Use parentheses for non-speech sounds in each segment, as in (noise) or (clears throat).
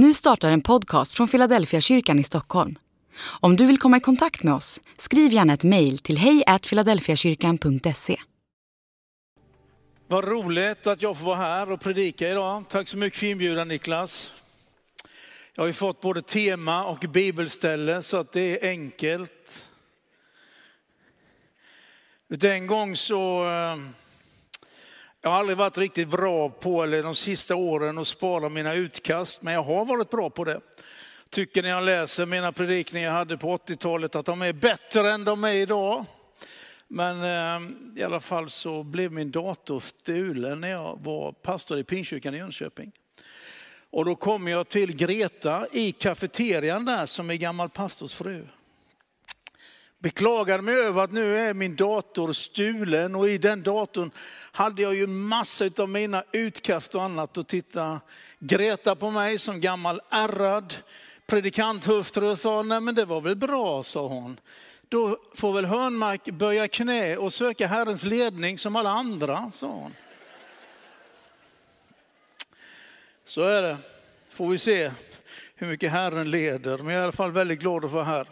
Nu startar en podcast från Philadelphia kyrkan i Stockholm. Om du vill komma i kontakt med oss, skriv gärna ett mejl till hejfiladelfiakyrkan.se. Vad roligt att jag får vara här och predika idag. Tack så mycket för inbjudan Niklas. Jag har ju fått både tema och bibelställe så att det är enkelt. Den gång så, eh, jag har aldrig varit riktigt bra på, eller de sista åren, att spara mina utkast, men jag har varit bra på det. Tycker när jag läser mina predikningar jag hade på 80-talet att de är bättre än de är idag. Men eh, i alla fall så blev min dator stulen när jag var pastor i Pingstkyrkan i Jönköping. Och då kom jag till Greta i kafeterian där som är gammal pastors fru. Beklagade mig över att nu är min dator stulen och i den datorn hade jag ju massa av mina utkast och annat. Och titta Greta på mig som gammal ärrad predikanthustru och sa, nej men det var väl bra, sa hon. Då får väl Hörnmark böja knä och söka Herrens ledning som alla andra, sa hon. Så är det. Får vi se hur mycket Herren leder. Men jag är i alla fall väldigt glad att vara här.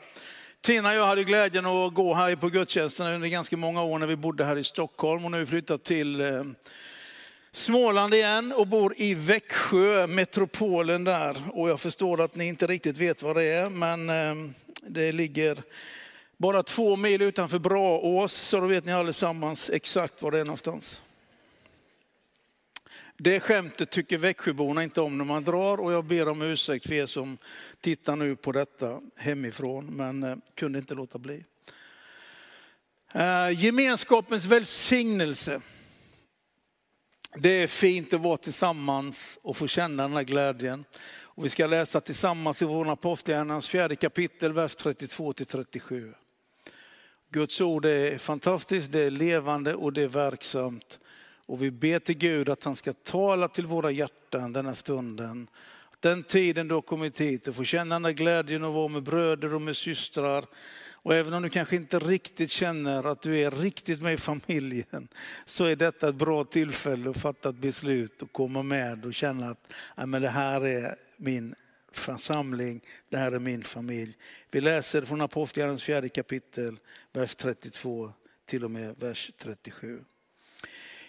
Tina och jag hade glädjen att gå här på gudstjänsterna under ganska många år när vi bodde här i Stockholm. Och nu har vi flyttat till eh, Småland igen och bor i Växjö, metropolen där. Och jag förstår att ni inte riktigt vet vad det är, men eh, det ligger bara två mil utanför Braås, så då vet ni allesammans exakt var det är någonstans. Det skämtet tycker Växjöborna inte om när man drar och jag ber om ursäkt för er som tittar nu på detta hemifrån, men eh, kunde inte låta bli. Eh, gemenskapens välsignelse. Det är fint att vara tillsammans och få känna den här glädjen. Och vi ska läsa tillsammans i vår Apostlagärningarnas fjärde kapitel, vers 32-37. Guds ord är fantastiskt, det är levande och det är verksamt. Och vi ber till Gud att han ska tala till våra hjärtan denna stunden. Den tiden du har kommit hit och får känna den där glädjen att vara med bröder och med systrar. Och även om du kanske inte riktigt känner att du är riktigt med i familjen, så är detta ett bra tillfälle att fatta ett beslut och komma med och känna att ja, men det här är min församling, det här är min familj. Vi läser från Apostlagärningarnas fjärde kapitel, vers 32 till och med vers 37.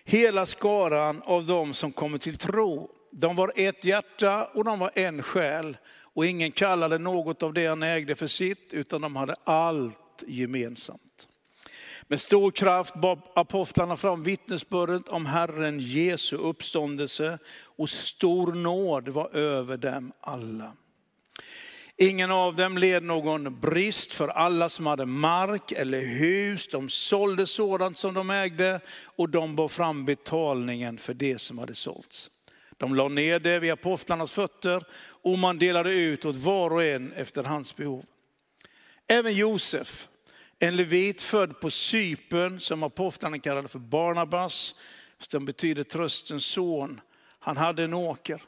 Hela skaran av dem som kommer till tro, de var ett hjärta och de var en själ. Och ingen kallade något av det han ägde för sitt, utan de hade allt gemensamt. Med stor kraft bar apostlarna fram vittnesbördet om Herren Jesu uppståndelse och stor nåd var över dem alla. Ingen av dem led någon brist för alla som hade mark eller hus. De sålde sådant som de ägde och de bar fram betalningen för det som hade sålts. De la ner det vid apostlarnas fötter och man delade ut åt var och en efter hans behov. Även Josef, en levit född på Cypern som apostlarna kallade för Barnabas, som betyder tröstens son. Han hade en åker.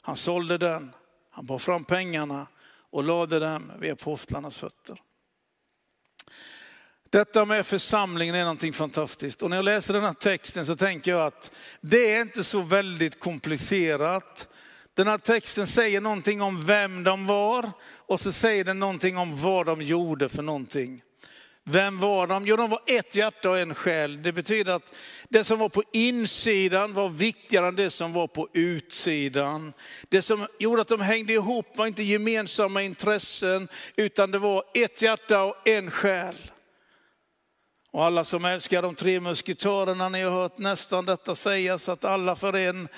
Han sålde den, han bar fram pengarna och lade dem vid apostlarnas fötter. Detta med församlingen är någonting fantastiskt. Och när jag läser den här texten så tänker jag att det är inte så väldigt komplicerat. Den här texten säger någonting om vem de var och så säger den någonting om vad de gjorde för någonting. Vem var de? Jo, de var ett hjärta och en själ. Det betyder att det som var på insidan var viktigare än det som var på utsidan. Det som gjorde att de hängde ihop var inte gemensamma intressen, utan det var ett hjärta och en själ. Och alla som älskar de tre musketörerna, ni har hört nästan detta sägas, att alla för en,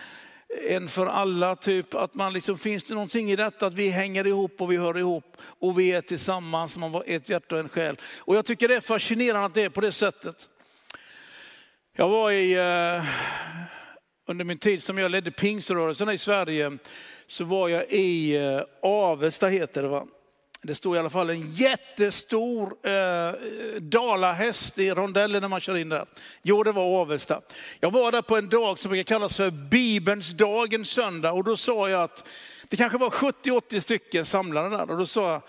en för alla, typ att man liksom, finns det någonting i detta att vi hänger ihop och vi hör ihop och vi är tillsammans, man var ett hjärta och en själ. Och jag tycker det är fascinerande att det är på det sättet. Jag var i, eh, under min tid som jag ledde pingströrelsen i Sverige, så var jag i eh, Avesta heter det va. Det stod i alla fall en jättestor eh, dalahäst i rondellen när man kör in där. Jo, det var Avesta. Jag var där på en dag som brukar kallas för Bibelns dag, en söndag. Och då sa jag att det kanske var 70-80 stycken samlade där. Och då sa jag,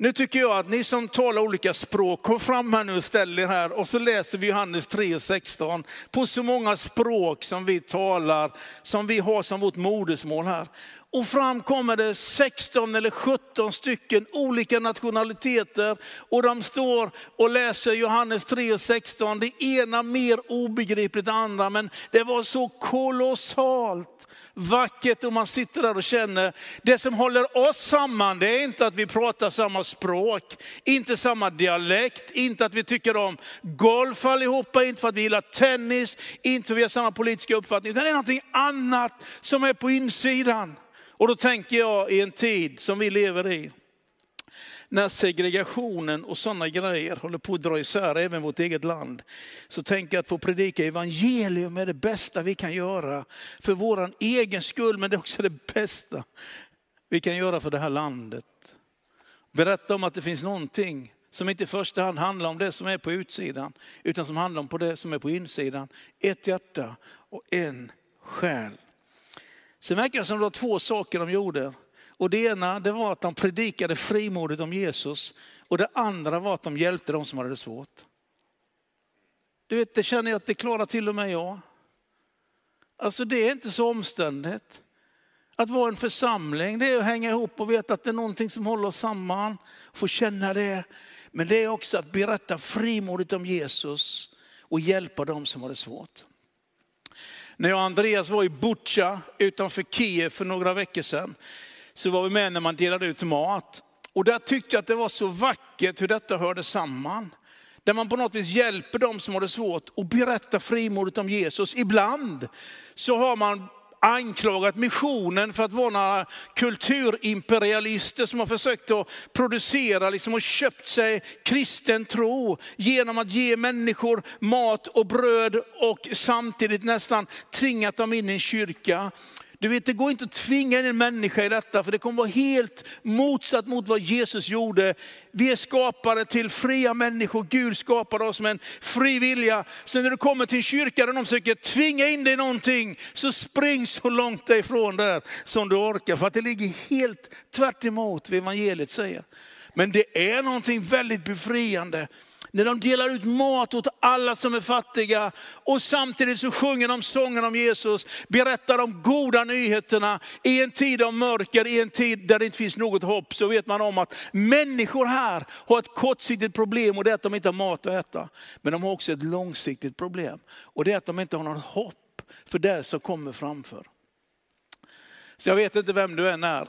nu tycker jag att ni som talar olika språk, kom fram här nu och ställ er här. Och så läser vi Johannes 3.16 på så många språk som vi talar, som vi har som vårt modersmål här. Och fram kommer det 16 eller 17 stycken olika nationaliteter. Och de står och läser Johannes 3.16, Det ena mer obegripligt än det andra, men det var så kolossalt vackert och man sitter där och känner, det som håller oss samman det är inte att vi pratar samma språk, inte samma dialekt, inte att vi tycker om golf allihopa, inte för att vi gillar tennis, inte för att vi har samma politiska uppfattning, utan det är någonting annat som är på insidan. Och då tänker jag i en tid som vi lever i, när segregationen och sådana grejer håller på att dra isär även vårt eget land, så tänker jag att få predika evangelium är det bästa vi kan göra för vår egen skull, men det är också det bästa vi kan göra för det här landet. Berätta om att det finns någonting som inte i första hand handlar om det som är på utsidan, utan som handlar om det som är på insidan. Ett hjärta och en själ. Sen verkar det som det var två saker de gjorde. Och det ena det var att de predikade frimodigt om Jesus och det andra var att de hjälpte de som hade det svårt. Du vet, det känner jag att det klarar till och med jag. Alltså det är inte så omständigt. Att vara en församling, det är att hänga ihop och veta att det är någonting som håller oss samman. Få känna det. Men det är också att berätta frimodigt om Jesus och hjälpa dem som har det svårt. När jag och Andreas var i Butja utanför Kiev för några veckor sedan, så var vi med när man delade ut mat. Och där tyckte jag att det var så vackert hur detta hörde samman. Där man på något vis hjälper dem som har det svårt och berättar frimodigt om Jesus. Ibland så har man anklagat missionen för att vara några kulturimperialister som har försökt att producera liksom, och köpt sig kristen tro genom att ge människor mat och bröd och samtidigt nästan tvingat dem in i en kyrka. Du vet, det går inte att tvinga in en människa i detta, för det kommer vara helt motsatt mot vad Jesus gjorde. Vi är skapade till fria människor, Gud skapade oss med en fri vilja. Så när du kommer till en kyrka där de försöker tvinga in dig i någonting, så spring så långt ifrån där som du orkar, för att det ligger helt tvärt emot vad evangeliet säger. Men det är någonting väldigt befriande när de delar ut mat åt alla som är fattiga och samtidigt så sjunger de sången om Jesus, berättar de goda nyheterna. I en tid av mörker, i en tid där det inte finns något hopp, så vet man om att människor här har ett kortsiktigt problem och det är att de inte har mat att äta. Men de har också ett långsiktigt problem och det är att de inte har något hopp för det som kommer framför. Så jag vet inte vem du än är.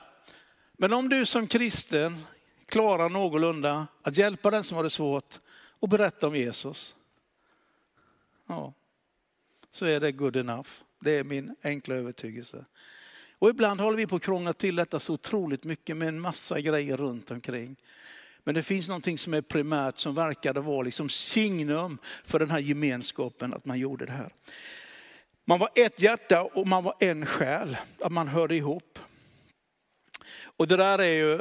Men om du som kristen klarar någorlunda att hjälpa den som har det svårt, och berätta om Jesus. Ja, så är det good enough. Det är min enkla övertygelse. Och ibland håller vi på att krångla till detta så otroligt mycket med en massa grejer runt omkring. Men det finns någonting som är primärt som verkade vara liksom signum för den här gemenskapen, att man gjorde det här. Man var ett hjärta och man var en själ, att man hörde ihop. Och det där är ju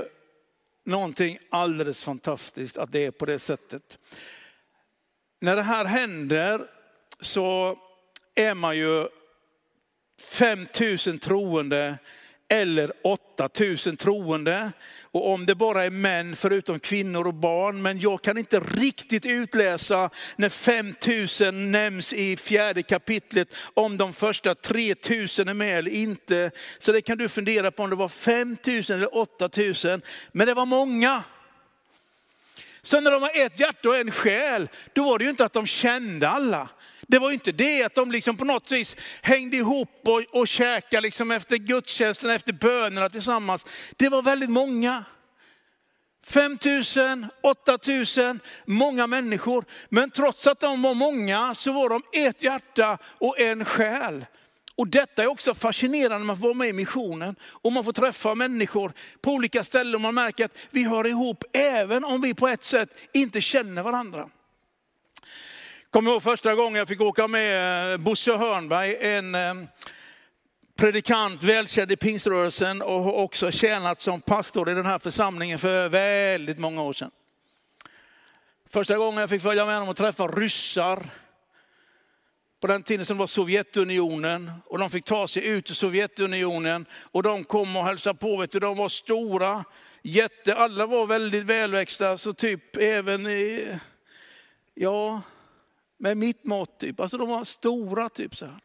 någonting alldeles fantastiskt att det är på det sättet. När det här händer så är man ju 5000 troende eller 8000 troende. Och om det bara är män förutom kvinnor och barn. Men jag kan inte riktigt utläsa när 5000 nämns i fjärde kapitlet, om de första 3000 är med eller inte. Så det kan du fundera på om det var 5000 eller 8000. Men det var många. Sen när de var ett hjärta och en själ, då var det ju inte att de kände alla. Det var inte det att de liksom på något vis hängde ihop och, och käkade liksom efter gudstjänsten, efter bönerna tillsammans. Det var väldigt många. 5 000, 8 000, många människor. Men trots att de var många så var de ett hjärta och en själ. Och detta är också fascinerande när man får vara med i missionen. Och man får träffa människor på olika ställen och man märker att vi hör ihop även om vi på ett sätt inte känner varandra. Kommer ihåg första gången jag fick åka med eh, Bosse Hörnberg, en eh, predikant, välkänd i pingströrelsen och har också tjänat som pastor i den här församlingen för väldigt många år sedan. Första gången jag fick följa med honom och träffa ryssar, på den tiden som var Sovjetunionen och de fick ta sig ut ur Sovjetunionen och de kom och hälsade på. Vet du, de var stora, jätte, alla var väldigt välväxta, så typ även i, ja, med mitt mått typ. Alltså de var stora typ så här.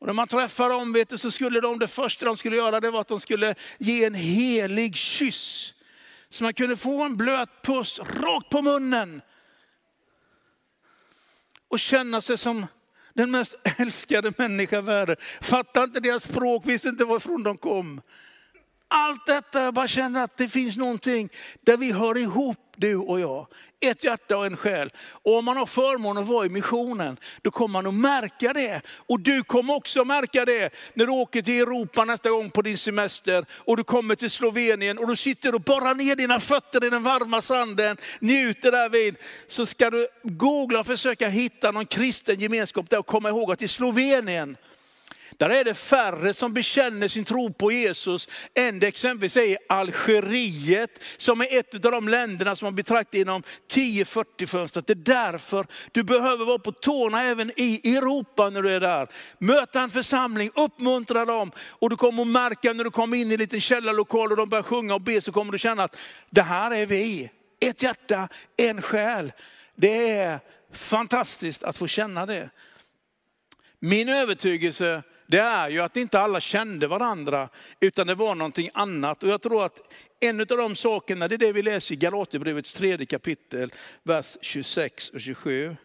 Och när man träffade dem vet du, så skulle de, det första de skulle göra det var att de skulle ge en helig kyss. Så man kunde få en blöt puss rakt på munnen. Och känna sig som den mest (laughs) älskade människa i världen. Fattade inte deras språk, visste inte varifrån de kom. Allt detta, jag bara känner att det finns någonting där vi hör ihop du och jag. Ett hjärta och en själ. Och om man har förmånen att vara i missionen, då kommer man att märka det. Och du kommer också att märka det när du åker till Europa nästa gång på din semester. Och du kommer till Slovenien och du sitter och borrar ner dina fötter i den varma sanden, njuter därvid. Så ska du googla och försöka hitta någon kristen gemenskap där och komma ihåg att i Slovenien, där är det färre som bekänner sin tro på Jesus än det exempelvis är i Algeriet, som är ett av de länderna som man betraktar inom 10-40 fönstret. Det är därför du behöver vara på tårna även i Europa när du är där. Möta en församling, uppmuntra dem och du kommer att märka när du kommer in i en liten källarlokal och de börjar sjunga och be så kommer du känna att det här är vi. Ett hjärta, en själ. Det är fantastiskt att få känna det. Min övertygelse det är ju att inte alla kände varandra, utan det var någonting annat. Och jag tror att en av de sakerna, det är det vi läser i Galaterbrevets tredje kapitel, vers 26 och 27.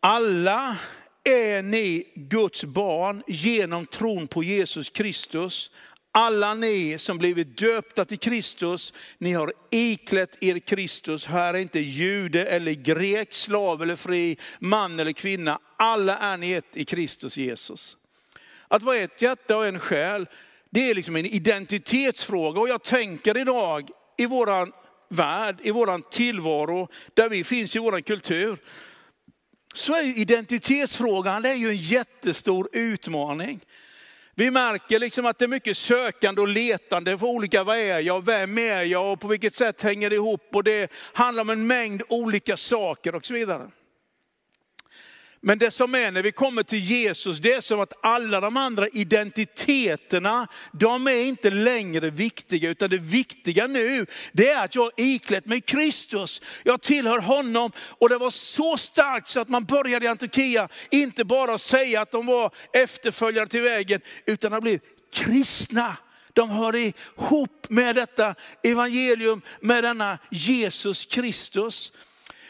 Alla är ni Guds barn genom tron på Jesus Kristus. Alla ni som blivit döpta till Kristus, ni har iklätt er Kristus. Här är inte jude eller grek, slav eller fri, man eller kvinna. Alla är ni ett i Kristus Jesus. Att vara ett hjärta och en själ, det är liksom en identitetsfråga. Och jag tänker idag i våran värld, i våran tillvaro, där vi finns i våran kultur, så är identitetsfrågan det är ju en jättestor utmaning. Vi märker liksom att det är mycket sökande och letande för olika, vad är jag, vem är jag och på vilket sätt hänger det ihop. Och det handlar om en mängd olika saker och så vidare. Men det som är när vi kommer till Jesus, det är som att alla de andra identiteterna, de är inte längre viktiga, utan det viktiga nu, det är att jag har iklätt mig Kristus. Jag tillhör honom och det var så starkt så att man började i Antiochia, inte bara säga att de var efterföljare till vägen, utan de blev kristna. De hör ihop med detta evangelium, med denna Jesus Kristus.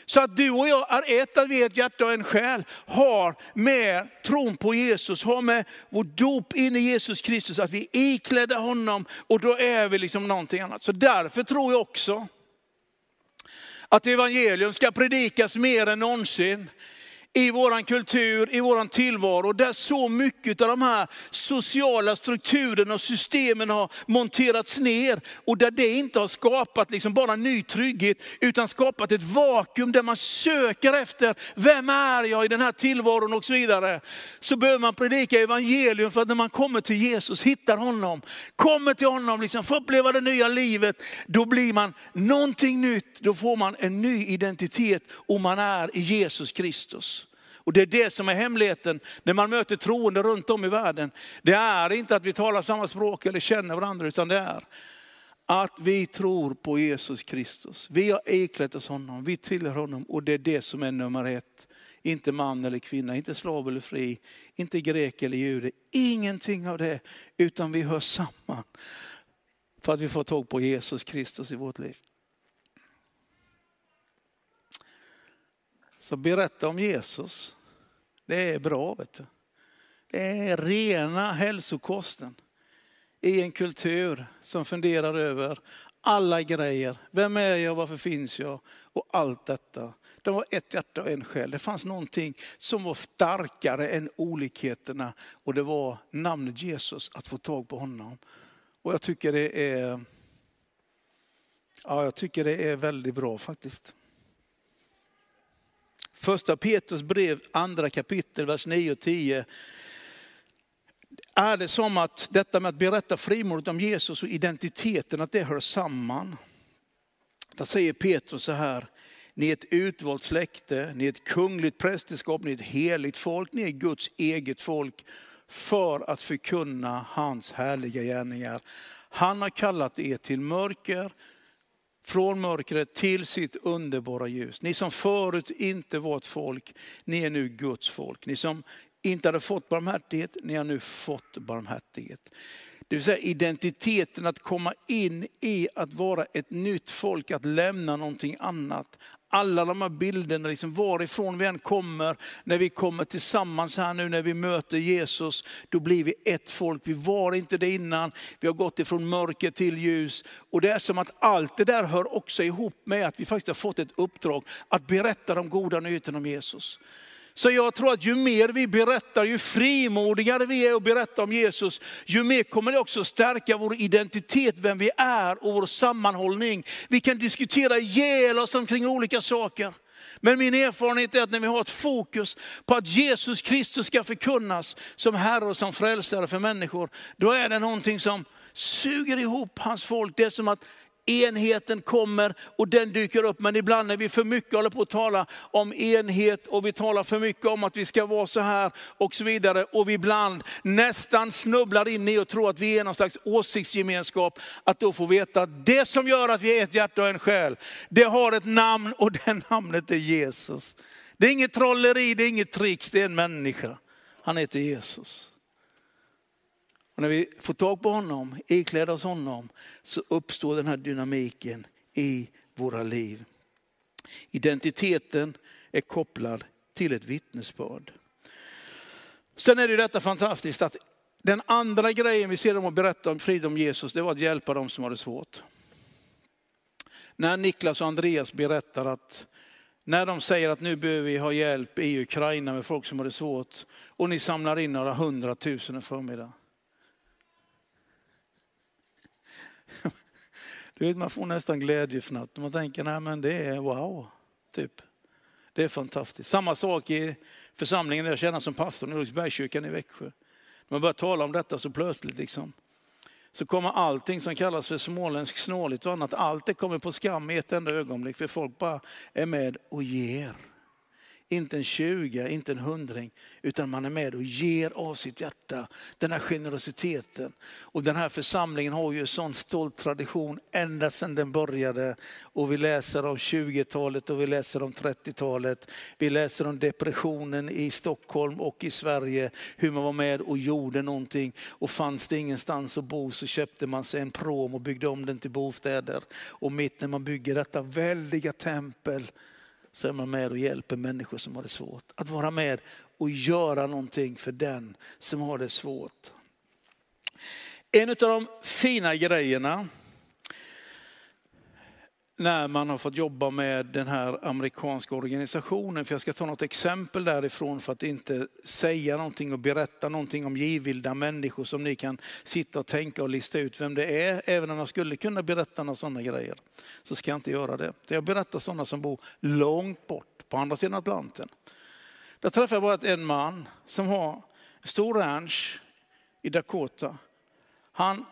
Så att du och jag är ett, att vi är ett hjärta och en själ, har med tron på Jesus, har med vår dop in i Jesus Kristus, att vi är iklädda honom och då är vi liksom någonting annat. Så därför tror jag också att evangelium ska predikas mer än någonsin i vår kultur, i vår tillvaro, där så mycket av de här sociala strukturerna och systemen har monterats ner. Och där det inte har skapat liksom bara ny trygghet, utan skapat ett vakuum där man söker efter, vem är jag i den här tillvaron och så vidare. Så behöver man predika evangelium för att när man kommer till Jesus, hittar honom, kommer till honom, liksom får uppleva det nya livet, då blir man någonting nytt. Då får man en ny identitet och man är i Jesus Kristus. Och det är det som är hemligheten när man möter troende runt om i världen. Det är inte att vi talar samma språk eller känner varandra, utan det är att vi tror på Jesus Kristus. Vi har iklätt oss honom, vi tillhör honom och det är det som är nummer ett. Inte man eller kvinna, inte slav eller fri, inte grek eller jude. Ingenting av det, utan vi hör samman. För att vi får tag på Jesus Kristus i vårt liv. Så berätta om Jesus. Det är bra. Vet du. Det är rena hälsokosten i en kultur som funderar över alla grejer. Vem är jag, varför finns jag? Och allt detta. Det var ett hjärta och en själ. Det fanns någonting som var starkare än olikheterna och det var namnet Jesus, att få tag på honom. Och jag tycker det är, ja, jag tycker det är väldigt bra faktiskt. Första Petrus brev, andra kapitel, vers 9 och 10. Är det som att detta med att berätta frimodigt om Jesus och identiteten, att det hör samman. Där säger Petrus så här, Ni är ett utvalt släkte, ni är ett kungligt prästerskap, ni är ett heligt folk, ni är Guds eget folk för att förkunna hans härliga gärningar. Han har kallat er till mörker, från mörkret till sitt underbara ljus. Ni som förut inte var ett folk, ni är nu Guds folk. Ni som inte hade fått barmhärtighet, ni har nu fått barmhärtighet. Det vill säga identiteten att komma in i att vara ett nytt folk, att lämna någonting annat. Alla de här bilderna, liksom varifrån vi än kommer, när vi kommer tillsammans här nu, när vi möter Jesus, då blir vi ett folk. Vi var inte det innan, vi har gått ifrån mörker till ljus. Och det är som att allt det där hör också ihop med att vi faktiskt har fått ett uppdrag att berätta de goda nyheterna om Jesus. Så jag tror att ju mer vi berättar, ju frimodigare vi är att berätta om Jesus, ju mer kommer det också stärka vår identitet, vem vi är och vår sammanhållning. Vi kan diskutera ihjäl oss omkring olika saker. Men min erfarenhet är att när vi har ett fokus på att Jesus Kristus ska förkunnas som Herre och som frälsare för människor, då är det någonting som suger ihop hans folk. Det är som att enheten kommer och den dyker upp. Men ibland när vi för mycket håller på att tala om enhet och vi talar för mycket om att vi ska vara så här och så vidare. Och vi ibland nästan snubblar in i och tror att vi är någon slags åsiktsgemenskap. Att då få veta att det som gör att vi är ett hjärta och en själ, det har ett namn och det (laughs) namnet är Jesus. Det är inget trolleri, det är inget tricks, det är en människa. Han heter Jesus. Och när vi får tag på honom, ikläder oss honom, så uppstår den här dynamiken i våra liv. Identiteten är kopplad till ett vittnesbörd. Sen är det detta fantastiskt att den andra grejen vi ser dem att berätta om frid om Jesus, det var att hjälpa dem som har det svårt. När Niklas och Andreas berättar att när de säger att nu behöver vi ha hjälp i Ukraina med folk som har det svårt och ni samlar in några hundratusen en förmiddag. Vet, man får nästan glädjefnatt. Man tänker, nej men det är wow. Typ. Det är fantastiskt. Samma sak i församlingen där jag tjänar som pastor i Ulriksbergskyrkan i Växjö. När man börjar tala om detta så plötsligt liksom, så kommer allting som kallas för småländsk snåligt och annat, allt det kommer på skam i ett enda ögonblick. För folk bara är med och ger. Inte en tjuga, inte en hundring, utan man är med och ger av sitt hjärta. Den här generositeten. Och den här församlingen har ju en sån stolt tradition ända sedan den började. Och vi läser om 20-talet och vi läser om 30-talet. Vi läser om depressionen i Stockholm och i Sverige. Hur man var med och gjorde någonting. Och fanns det ingenstans att bo så köpte man sig en prom och byggde om den till bostäder. Och mitt när man bygger detta väldiga tempel så är man med och hjälper människor som har det svårt. Att vara med och göra någonting för den som har det svårt. En av de fina grejerna när man har fått jobba med den här amerikanska organisationen. För jag ska ta något exempel därifrån för att inte säga någonting och berätta någonting om givvilda människor som ni kan sitta och tänka och lista ut vem det är. Även om jag skulle kunna berätta några sådana grejer så ska jag inte göra det. Jag berättar sådana som bor långt bort på andra sidan Atlanten. Där träffade jag bara en man som har en stor ranch i Dakota. Han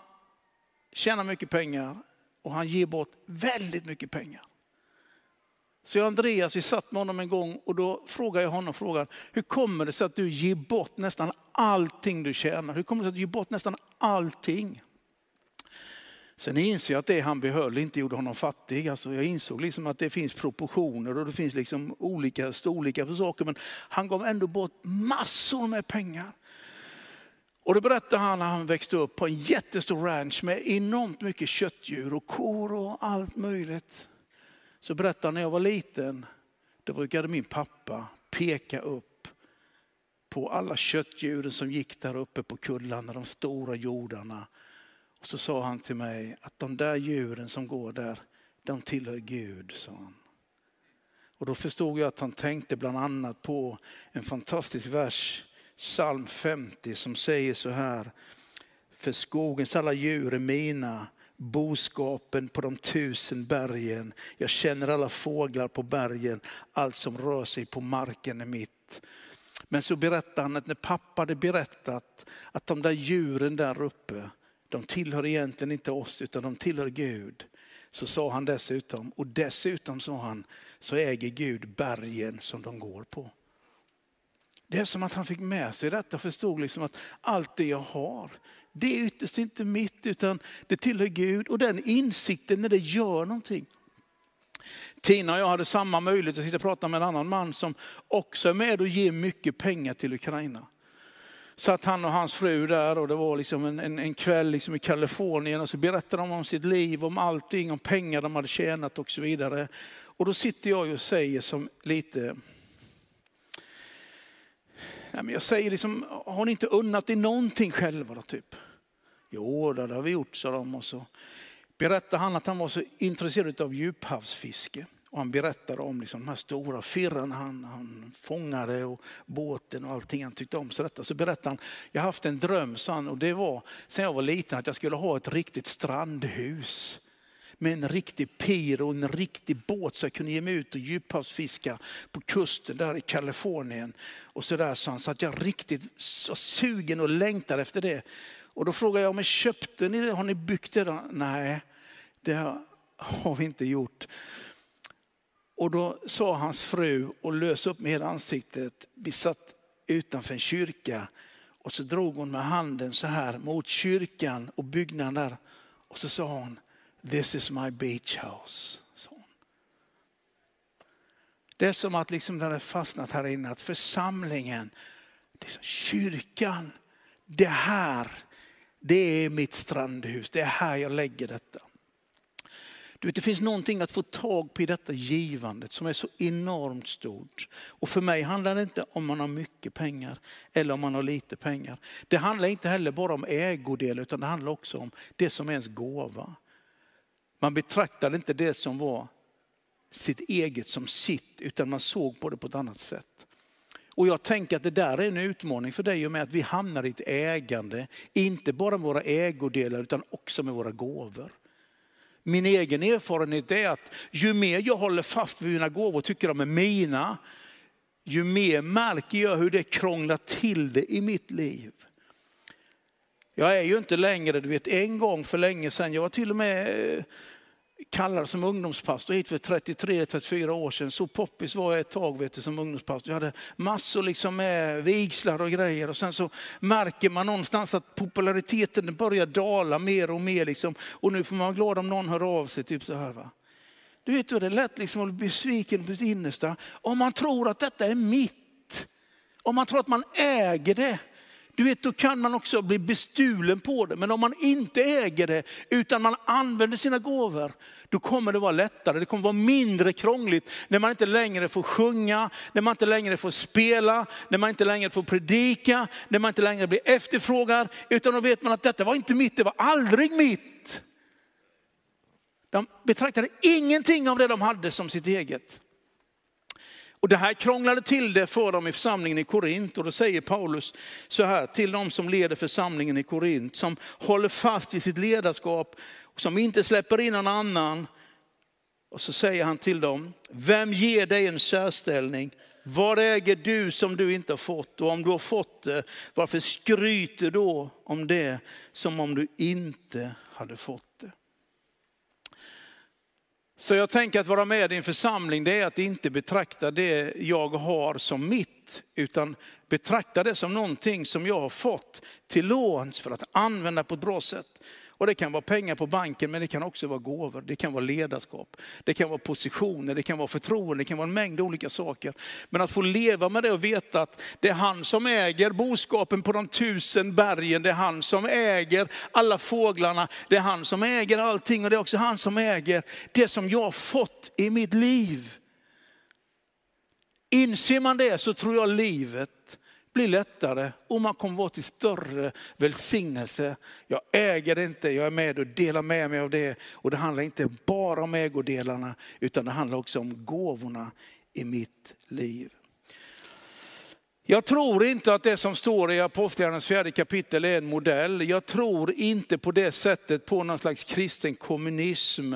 tjänar mycket pengar, och han ger bort väldigt mycket pengar. Så jag och Andreas, vi satt med honom en gång och då frågade jag honom frågan, hur kommer det sig att du ger bort nästan allting du tjänar? Hur kommer det sig att du ger bort nästan allting? Sen inser jag att det han behöll inte gjorde honom fattig. Alltså jag insåg liksom att det finns proportioner och det finns liksom olika storlekar för saker. Men han gav ändå bort massor med pengar. Och då berättade han när han växte upp på en jättestor ranch med enormt mycket köttdjur och kor och allt möjligt. Så berättade han när jag var liten, då brukade min pappa peka upp på alla köttdjuren som gick där uppe på kullarna, de stora jordarna. Och så sa han till mig att de där djuren som går där, de tillhör Gud, sa han. Och då förstod jag att han tänkte bland annat på en fantastisk vers psalm 50 som säger så här. För skogens alla djur är mina, boskapen på de tusen bergen. Jag känner alla fåglar på bergen, allt som rör sig på marken är mitt. Men så berättar han att när pappa hade berättat att de där djuren där uppe, de tillhör egentligen inte oss utan de tillhör Gud. så sa han dessutom, och dessutom sa han, så äger Gud bergen som de går på. Det är som att han fick med sig detta och förstod liksom att allt det jag har, det är ytterst inte mitt utan det tillhör Gud. Och den insikten när det gör någonting. Tina och jag hade samma möjlighet att sitta och prata med en annan man som också är med och ger mycket pengar till Ukraina. Satt han och hans fru där och det var liksom en, en, en kväll liksom i Kalifornien och så berättade de om sitt liv, om allting, om pengar de hade tjänat och så vidare. Och då sitter jag och säger som lite, nej men jag säger liksom, har ni inte unnat er någonting själva då typ? Jo, det har vi gjort, sa de. Och så berättade han att han var så intresserad av djuphavsfiske. Och han berättade om liksom de här stora firrarna han, han fångade och båten och allting han tyckte om. Så, detta. så berättade han, jag har haft en dröm sa han, och det var sen jag var liten att jag skulle ha ett riktigt strandhus med en riktig pir och en riktig båt så jag kunde ge mig ut och djuphavsfiska på kusten där i Kalifornien. Och så där så han, så att jag riktigt var sugen och längtade efter det. Och då frågade jag, men köpte ni det? Har ni byggt det? Då? Nej, det har vi inte gjort. Och då sa hans fru och lös upp med hela ansiktet. Vi satt utanför en kyrka och så drog hon med handen så här mot kyrkan och byggnaden där. Och så sa hon, this is my beach house. Det är som att liksom det hade fastnat här inne, att församlingen, liksom kyrkan, det här, det är mitt strandhus. Det är här jag lägger detta. Du vet, det finns någonting att få tag på i detta givandet som är så enormt stort. Och för mig handlar det inte om man har mycket pengar eller om man har lite pengar. Det handlar inte heller bara om ägodel utan det handlar också om det som är ens gåva. Man betraktade inte det som var sitt eget som sitt utan man såg på det på ett annat sätt. Och jag tänker att det där är en utmaning för dig och mig att vi hamnar i ett ägande, inte bara med våra ägodelar utan också med våra gåvor. Min egen erfarenhet är att ju mer jag håller fast vid mina gåvor och tycker de är mina, ju mer märker jag hur det krånglar till det i mitt liv. Jag är ju inte längre, du vet en gång för länge sedan, jag var till och med eh, kallad som ungdomspastor hit för 33-34 år sedan. Så poppis var jag ett tag vet du, som ungdomspastor. Jag hade massor liksom med vigslar och grejer. Och sen så märker man någonstans att populariteten börjar dala mer och mer. Liksom. Och nu får man vara glad om någon hör av sig. Typ så här, va? Du vet hur det är lätt liksom att bli besviken på sitt innersta. Om man tror att detta är mitt. Om man tror att man äger det. Du vet, då kan man också bli bestulen på det. Men om man inte äger det, utan man använder sina gåvor, då kommer det vara lättare. Det kommer vara mindre krångligt när man inte längre får sjunga, när man inte längre får spela, när man inte längre får predika, när man inte längre blir efterfrågad. Utan då vet man att detta var inte mitt, det var aldrig mitt. De betraktade ingenting av det de hade som sitt eget. Och det här krånglade till det för dem i församlingen i Korint. Och då säger Paulus så här till de som leder församlingen i Korint, som håller fast vid sitt ledarskap, och som inte släpper in någon annan. Och så säger han till dem, vem ger dig en särställning? Vad äger du som du inte har fått? Och om du har fått det, varför skryter då om det som om du inte hade fått det? Så jag tänker att vara med i en församling, det är att inte betrakta det jag har som mitt, utan betrakta det som någonting som jag har fått till låns för att använda på ett bra sätt. Och det kan vara pengar på banken, men det kan också vara gåvor, det kan vara ledarskap, det kan vara positioner, det kan vara förtroende, det kan vara en mängd olika saker. Men att få leva med det och veta att det är han som äger boskapen på de tusen bergen, det är han som äger alla fåglarna, det är han som äger allting och det är också han som äger det som jag har fått i mitt liv. Inser man det så tror jag livet blir lättare och man kommer vara till större välsignelse. Jag äger det inte, jag är med och delar med mig av det. Och det handlar inte bara om ägodelarna utan det handlar också om gåvorna i mitt liv. Jag tror inte att det som står i Apostlagärningarnas fjärde kapitel är en modell. Jag tror inte på det sättet på någon slags kristen kommunism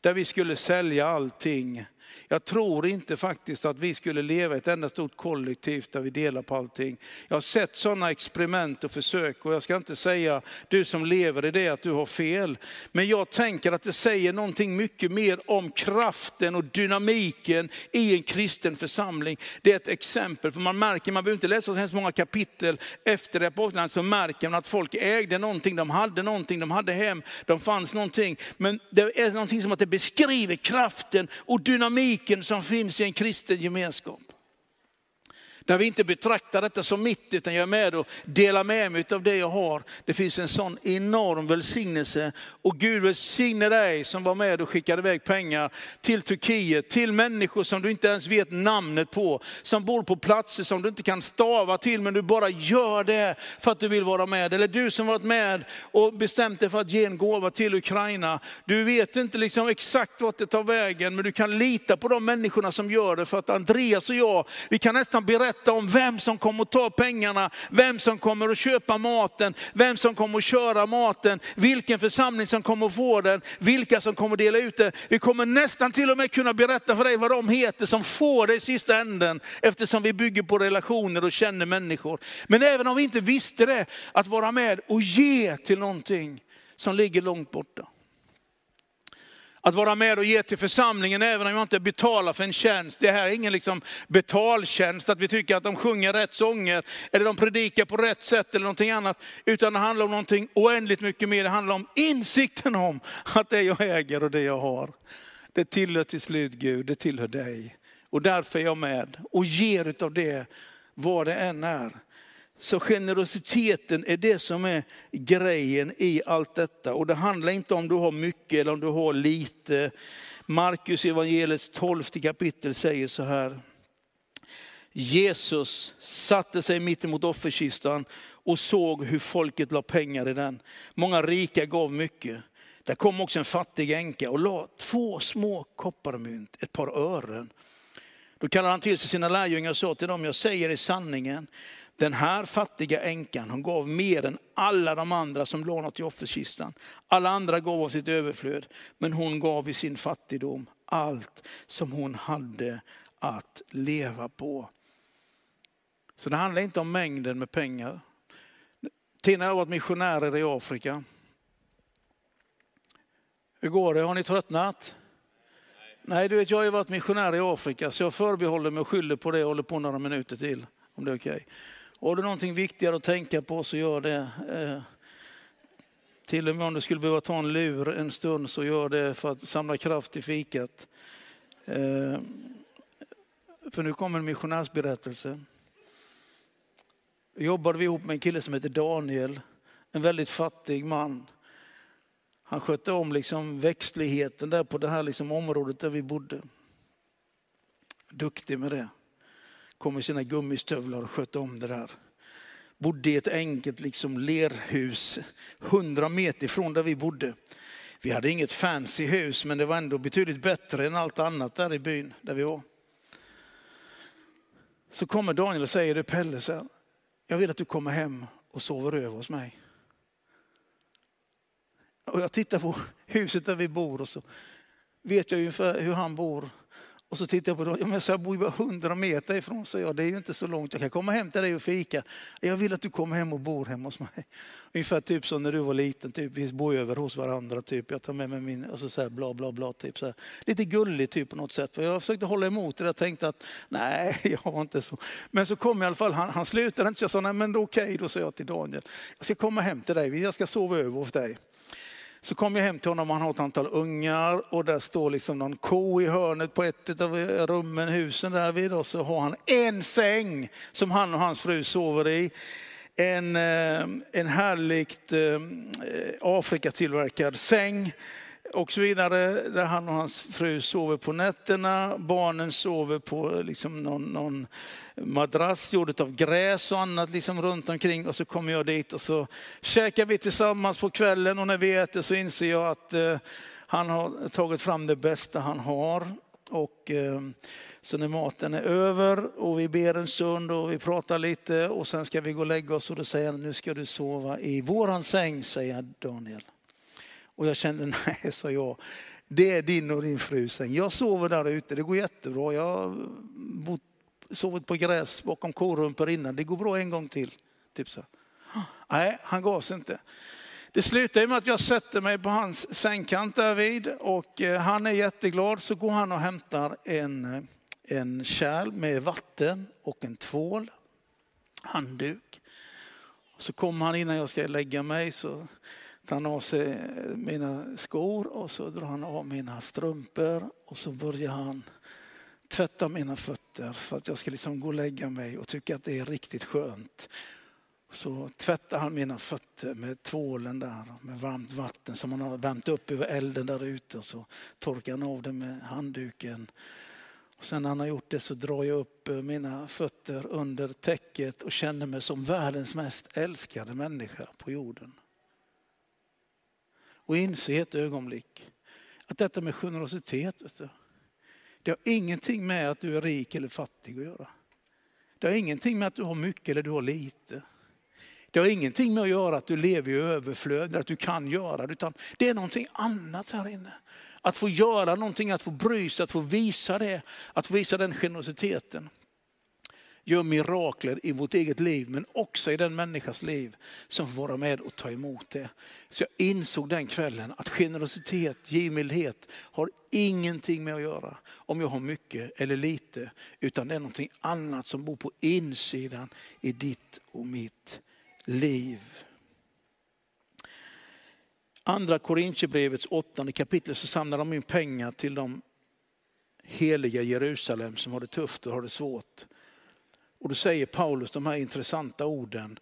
där vi skulle sälja allting jag tror inte faktiskt att vi skulle leva i ett enda stort kollektiv där vi delar på allting. Jag har sett sådana experiment och försök och jag ska inte säga du som lever i det att du har fel. Men jag tänker att det säger någonting mycket mer om kraften och dynamiken i en kristen församling. Det är ett exempel, för man märker, man behöver inte läsa så hemskt många kapitel efter det så märker man att folk ägde någonting, de hade någonting, de hade hem, de fanns någonting. Men det är någonting som att det beskriver kraften och dynamiken som finns i en kristen gemenskap. Där vi inte betraktar detta som mitt, utan jag är med och delar med mig av det jag har. Det finns en sån enorm välsignelse. Och Gud välsigne dig som var med och skickade iväg pengar till Turkiet, till människor som du inte ens vet namnet på, som bor på platser som du inte kan stava till, men du bara gör det för att du vill vara med. Eller du som varit med och bestämt dig för att ge en gåva till Ukraina. Du vet inte liksom exakt vart det tar vägen, men du kan lita på de människorna som gör det. För att Andreas och jag, vi kan nästan berätta berätta om vem som kommer att ta pengarna, vem som kommer att köpa maten, vem som kommer att köra maten, vilken församling som kommer att få den, vilka som kommer att dela ut det. Vi kommer nästan till och med kunna berätta för dig vad de heter som får det i sista änden, eftersom vi bygger på relationer och känner människor. Men även om vi inte visste det, att vara med och ge till någonting som ligger långt borta. Att vara med och ge till församlingen även om jag inte betalar för en tjänst. Det här är ingen liksom betaltjänst, att vi tycker att de sjunger rätt sånger, eller de predikar på rätt sätt eller någonting annat. Utan det handlar om någonting oändligt mycket mer. Det handlar om insikten om att det jag äger och det jag har, det tillhör till slut Gud, det tillhör dig. Och därför är jag med och ger utav det, vad det än är. Så generositeten är det som är grejen i allt detta. Och det handlar inte om du har mycket eller om du har lite. Markus evangeliets 12 kapitel säger så här. Jesus satte sig mitt emot offerkistan och såg hur folket la pengar i den. Många rika gav mycket. Där kom också en fattig änka och la två små kopparmynt, ett par ören. Då kallade han till sig sina lärjungar och sa till dem, jag säger i sanningen, den här fattiga änkan, hon gav mer än alla de andra som lånat i offerkistan. Alla andra gav av sitt överflöd, men hon gav i sin fattigdom allt som hon hade att leva på. Så det handlar inte om mängden med pengar. Tina har varit missionärer i Afrika. Hur går det? Har ni tröttnat? Nej, du vet jag har ju varit missionär i Afrika så jag förbehåller mig och skyller på det och håller på några minuter till. Om det är okej. Okay. Har du någonting viktigare att tänka på så gör det. Eh, till och med om du skulle behöva ta en lur en stund så gör det för att samla kraft i fikat. Eh, för nu kommer en missionärsberättelse. Då jobbade vi ihop med en kille som heter Daniel, en väldigt fattig man. Han skötte om liksom växtligheten där på det här liksom området där vi bodde. Duktig med det kom med sina gummistövlar och skötte om det där. Bodde i ett enkelt liksom lerhus, hundra meter ifrån där vi bodde. Vi hade inget fancy hus, men det var ändå betydligt bättre än allt annat där i byn där vi var. Så kommer Daniel och säger, du Pelle, så här, jag vill att du kommer hem och sover över hos mig. Och jag tittar på huset där vi bor och så vet jag ungefär hur han bor. Och så tittade jag på dem. Ja, men så jag bor ju bara hundra meter ifrån, så jag. Det är ju inte så långt. Jag kan komma hem till dig och fika. Jag vill att du kommer hem och bor hemma hos mig. (laughs) Ungefär typ som när du var liten. Typ. Vi bor över hos varandra. Typ. Jag tar med mig min, och så, så här, bla bla bla. Typ, så här. Lite gullig typ på något sätt. För jag försökte hålla emot det. Jag tänkte att nej, (laughs) jag var inte så. Men så kom i alla fall, han, han slutade inte. Så jag sa, nej men okej, okay. då sa jag till Daniel. Jag ska komma hem till dig. Jag ska sova över hos dig. Så kom jag hem till honom, han har ett antal ungar och där står liksom någon ko i hörnet på ett av rummen, husen där vid. Och så har han en säng som han och hans fru sover i. En, eh, en härligt eh, eh, Afrikatillverkad säng och så vidare. Där han och hans fru sover på nätterna. Barnen sover på liksom någon, någon madrass gjord av gräs och annat liksom runt omkring. Och så kommer jag dit och så käkar vi tillsammans på kvällen och när vi äter så inser jag att eh, han har tagit fram det bästa han har. Och, eh, så när maten är över och vi ber en stund och vi pratar lite och sen ska vi gå och lägga oss och då säger han, nu ska du sova i våran säng, säger Daniel. Och jag kände, (laughs) nej, sa jag, det är din och din frus säng. Jag sover där ute, det går jättebra. Jag har bott, sovit på gräs bakom korumpor innan, det går bra en gång till. Typ så. (gasps) Nej, han gav sig inte. Det slutar med att jag sätter mig på hans sängkant därvid och eh, han är jätteglad. Så går han och hämtar en, eh, en kärl med vatten och en tvål, handduk. Och så kommer han innan jag ska lägga mig så han av sig mina skor och så drar han av mina strumpor och så börjar han tvätta mina fötter för att jag ska liksom gå och lägga mig och tycka att det är riktigt skönt. Så tvättar han mina fötter med tvålen där med varmt vatten som han har värmt upp över elden där ute. Och så torkar han av det med handduken. Och sen när han har gjort det så drar jag upp eh, mina fötter under täcket och känner mig som världens mest älskade människa på jorden. Och inse ett ögonblick att detta med generositet, det har ingenting med att du är rik eller fattig att göra. Det har ingenting med att du har mycket eller du har lite. Det har ingenting med att göra att du lever i överflöd, att du kan göra det, utan det är någonting annat här inne. Att få göra någonting, att få bry sig, att få visa det, att få visa den generositeten. Gör mirakler i vårt eget liv, men också i den människas liv som får vara med och ta emot det. Så jag insåg den kvällen att generositet, givmildhet har ingenting med att göra om jag har mycket eller lite, utan det är någonting annat som bor på insidan i ditt och mitt liv. Andra Korintierbrevets åttonde kapitel så samlar de in pengar till de heliga Jerusalem som har det tufft och har det svårt. Och då säger Paulus de här intressanta orden.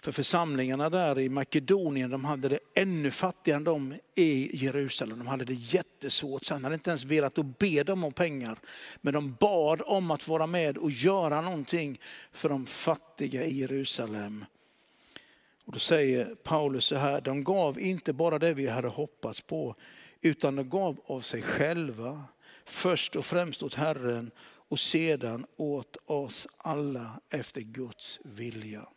För församlingarna där i Makedonien, de hade det ännu fattigare än de i Jerusalem. De hade det jättesvårt. Sen hade inte ens velat att be dem om pengar. Men de bad om att vara med och göra någonting för de fattiga i Jerusalem. Och då säger Paulus så här, de gav inte bara det vi hade hoppats på, utan de gav av sig själva. Först och främst åt Herren och sedan åt oss alla efter Guds vilja.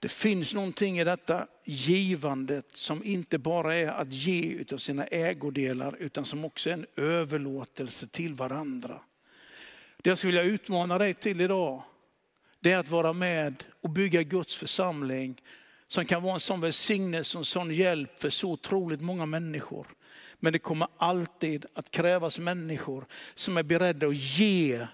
Det finns någonting i detta givandet som inte bara är att ge utav sina ägodelar utan som också är en överlåtelse till varandra. Det jag skulle vilja utmana dig till idag, det är att vara med och bygga Guds församling som kan vara en sån välsignelse och en sån hjälp för så otroligt många människor. Men det kommer alltid att krävas människor som är beredda att ge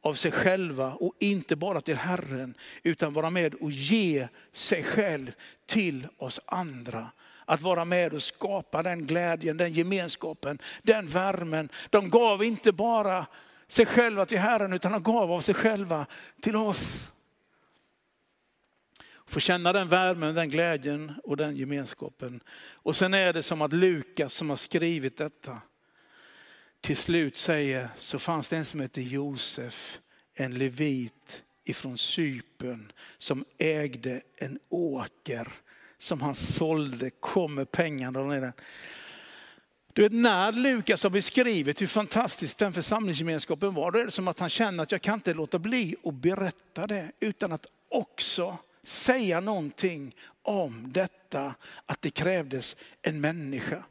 av sig själva och inte bara till Herren utan vara med och ge sig själv till oss andra. Att vara med och skapa den glädjen, den gemenskapen, den värmen. De gav inte bara sig själva till Herren utan de gav av sig själva till oss. Få känna den värmen, den glädjen och den gemenskapen. Och sen är det som att Lukas som har skrivit detta till slut säger, så fanns det en som hette Josef, en levit ifrån Cypern som ägde en åker som han sålde, kom med pengarna. Du vet när Lukas har beskrivit hur fantastisk den församlingsgemenskapen var, då är det som att han känner att jag kan inte låta bli att berätta det utan att också säga någonting om detta att det krävdes en människa.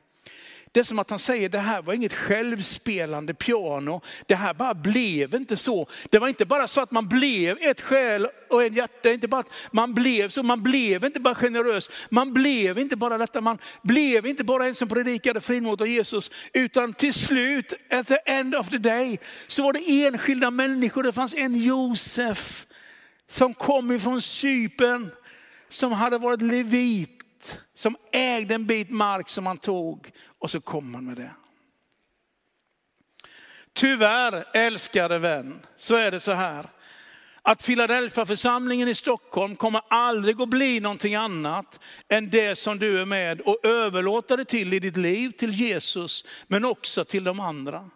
Det är som att han säger, det här var inget självspelande piano. Det här bara blev inte så. Det var inte bara så att man blev ett själ och en hjärta. Inte bara att man blev så, man blev inte bara generös. Man blev inte bara detta, man blev inte bara en som predikade frimodigt av Jesus. Utan till slut, at the end of the day, så var det enskilda människor. Det fanns en Josef som kom ifrån Cypern, som hade varit levit, som ägde en bit mark som han tog och så kom han med det. Tyvärr, älskade vän, så är det så här att Philadelphia-församlingen i Stockholm kommer aldrig att bli någonting annat än det som du är med och överlåter det till i ditt liv, till Jesus, men också till de andra.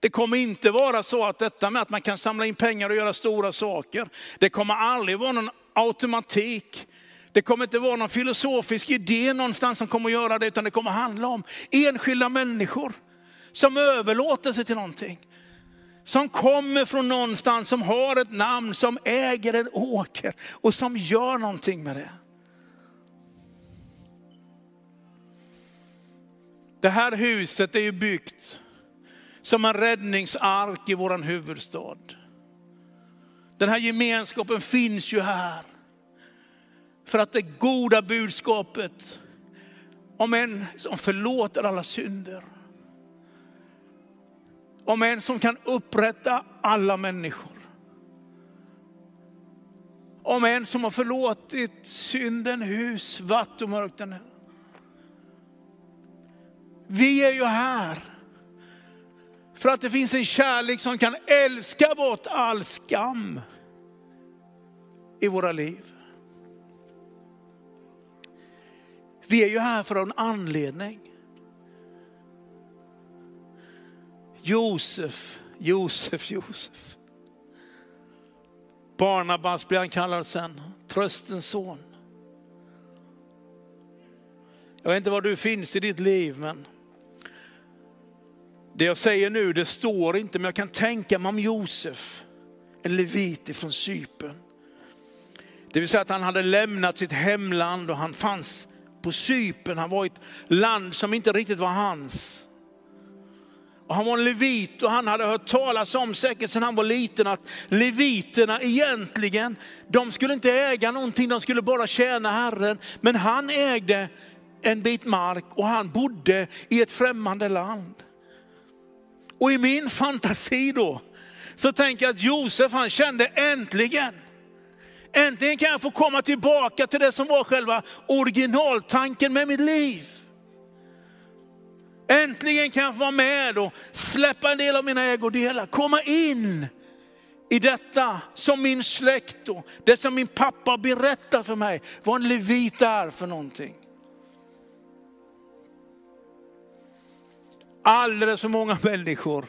Det kommer inte vara så att detta med att man kan samla in pengar och göra stora saker, det kommer aldrig vara någon automatik. Det kommer inte vara någon filosofisk idé någonstans som kommer att göra det, utan det kommer handla om enskilda människor som överlåter sig till någonting. Som kommer från någonstans, som har ett namn, som äger en åker och som gör någonting med det. Det här huset är ju byggt som en räddningsark i vår huvudstad. Den här gemenskapen finns ju här. För att det goda budskapet om en som förlåter alla synder. Om en som kan upprätta alla människor. Om en som har förlåtit synden, hus, vatt och mörkten. Vi är ju här för att det finns en kärlek som kan älska bort all skam i våra liv. Vi är ju här för en anledning. Josef, Josef, Josef. Barnabas blir han kallad sen, tröstens son. Jag vet inte var du finns i ditt liv, men det jag säger nu, det står inte, men jag kan tänka mig om Josef, en levit ifrån Cypern. Det vill säga att han hade lämnat sitt hemland och han fanns på Cypern. Han var i ett land som inte riktigt var hans. Och han var en levit och han hade hört talas om, säkert sedan han var liten, att leviterna egentligen, de skulle inte äga någonting, de skulle bara tjäna Herren. Men han ägde en bit mark och han bodde i ett främmande land. Och i min fantasi då, så tänker jag att Josef han kände äntligen, äntligen kan jag få komma tillbaka till det som var själva originaltanken med mitt liv. Äntligen kan jag få vara med och släppa en del av mina ägodelar, komma in i detta som min släkt och det som min pappa berättar för mig, vad en levit är för någonting. Alldeles för många människor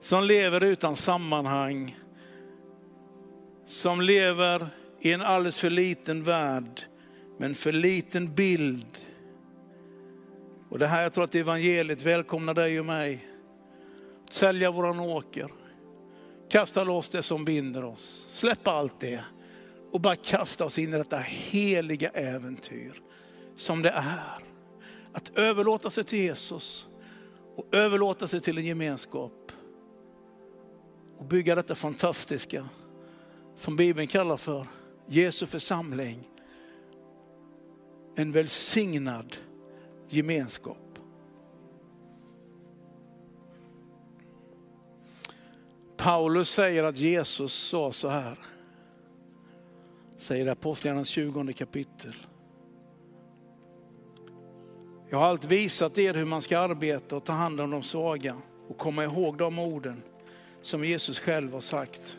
som lever utan sammanhang, som lever i en alldeles för liten värld, med en för liten bild. Och det här jag tror att evangeliet välkomnar dig och mig. Sälja våran åker, kasta loss det som binder oss, släppa allt det och bara kasta oss in i detta heliga äventyr som det är. Att överlåta sig till Jesus och överlåta sig till en gemenskap. Och bygga detta fantastiska som Bibeln kallar för Jesu församling. En välsignad gemenskap. Paulus säger att Jesus sa så här, säger Apostlagärningarnas 20 kapitel. Jag har allt visat er hur man ska arbeta och ta hand om de svaga och komma ihåg de orden som Jesus själv har sagt.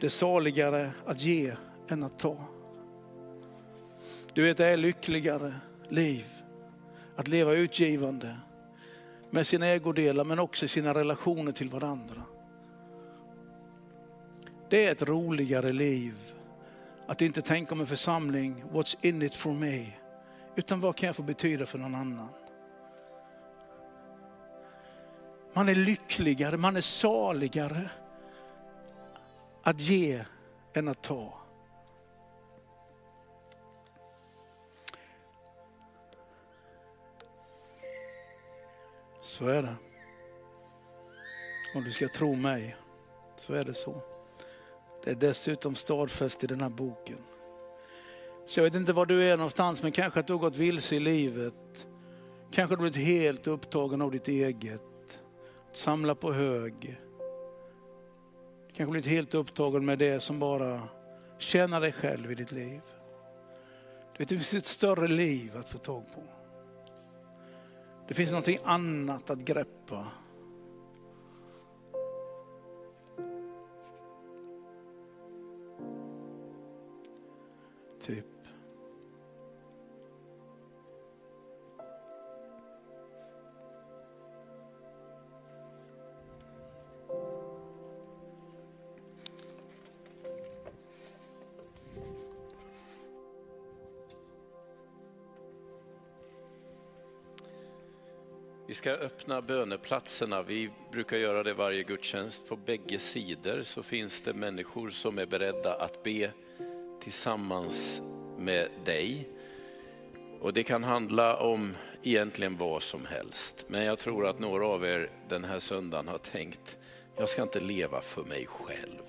Det är saligare att ge än att ta. Du vet, det är lyckligare liv att leva utgivande med sina ägodelar men också i sina relationer till varandra. Det är ett roligare liv att inte tänka om en församling, what's in it for me? Utan vad kan jag få betyda för någon annan? Man är lyckligare, man är saligare att ge än att ta. Så är det. Om du ska tro mig, så är det så. Det är dessutom stadfäst i den här boken. Så jag vet inte var du är någonstans, men kanske att du har gått vilse i livet. Kanske du har blivit helt upptagen av ditt eget. Att Samla på hög. Kanske blivit helt upptagen med det som bara tjänar dig själv i ditt liv. Du vet, det finns ett större liv att få tag på. Det finns någonting annat att greppa. Typ ska öppna böneplatserna. Vi brukar göra det varje gudstjänst. På bägge sidor så finns det människor som är beredda att be tillsammans med dig. Och det kan handla om egentligen vad som helst. Men jag tror att några av er den här söndagen har tänkt, jag ska inte leva för mig själv.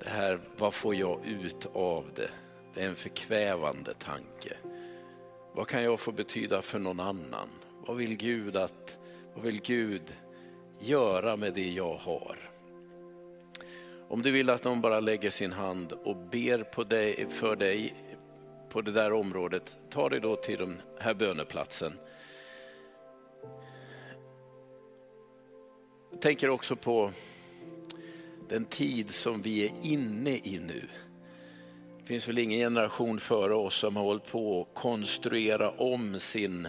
Det här, vad får jag ut av det? Det är en förkvävande tanke. Vad kan jag få betyda för någon annan? Vad vill Gud, att, vad vill Gud göra med det jag har? Om du vill att någon bara lägger sin hand och ber på dig, för dig på det där området, ta dig då till den här böneplatsen. Jag tänker också på den tid som vi är inne i nu. Det finns väl ingen generation före oss som har hållit på att konstruera om sin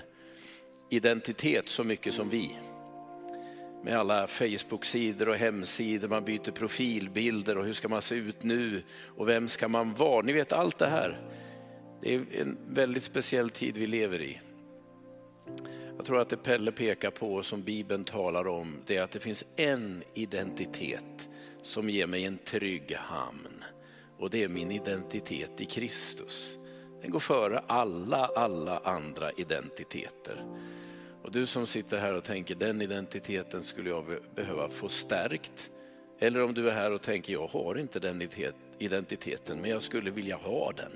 identitet så mycket som vi. Med alla Facebook-sidor och hemsidor, man byter profilbilder och hur ska man se ut nu och vem ska man vara? Ni vet allt det här. Det är en väldigt speciell tid vi lever i. Jag tror att det Pelle pekar på som Bibeln talar om, det är att det finns en identitet som ger mig en trygg hamn. Och det är min identitet i Kristus. Den går före alla, alla andra identiteter. Och du som sitter här och tänker den identiteten skulle jag behöva få stärkt. Eller om du är här och tänker jag har inte den identiteten men jag skulle vilja ha den.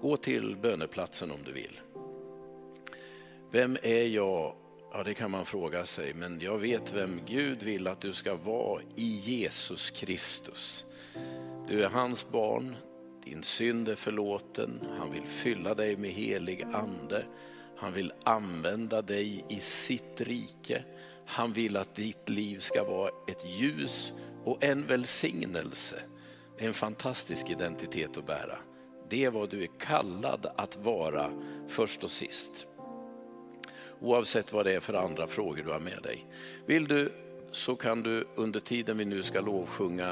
Gå till böneplatsen om du vill. Vem är jag? Ja, det kan man fråga sig, men jag vet vem Gud vill att du ska vara i Jesus Kristus. Du är hans barn, din synd är förlåten, han vill fylla dig med helig ande. Han vill använda dig i sitt rike. Han vill att ditt liv ska vara ett ljus och en välsignelse. En fantastisk identitet att bära. Det är vad du är kallad att vara först och sist. Oavsett vad det är för andra frågor du har med dig. Vill du så kan du under tiden vi nu ska lovsjunga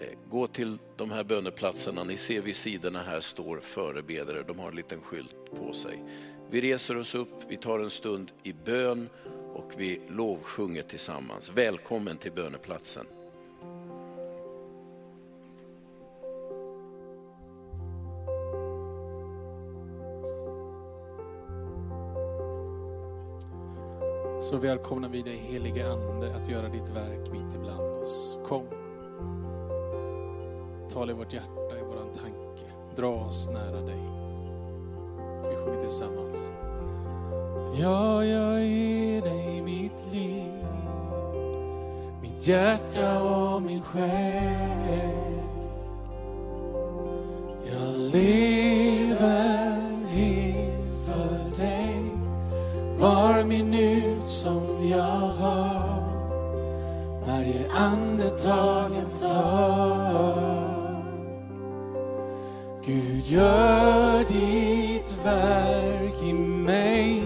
eh, gå till de här böneplatserna. Ni ser vid sidorna här står förebedare, de har en liten skylt på sig. Vi reser oss upp, vi tar en stund i bön och vi lovsjunger tillsammans. Välkommen till böneplatsen. Så välkomnar vi dig helige Ande att göra ditt verk mitt ibland oss. Kom. Tala i vårt hjärta, i våran tanke. Dra oss nära dig. Vi sjunger tillsammans. Ja, jag ger dig mitt liv, mitt hjärta och min själ. Jag lever helt för dig var minut som jag har. Varje andetag jag tar. Gud, gör ditt verk i mig.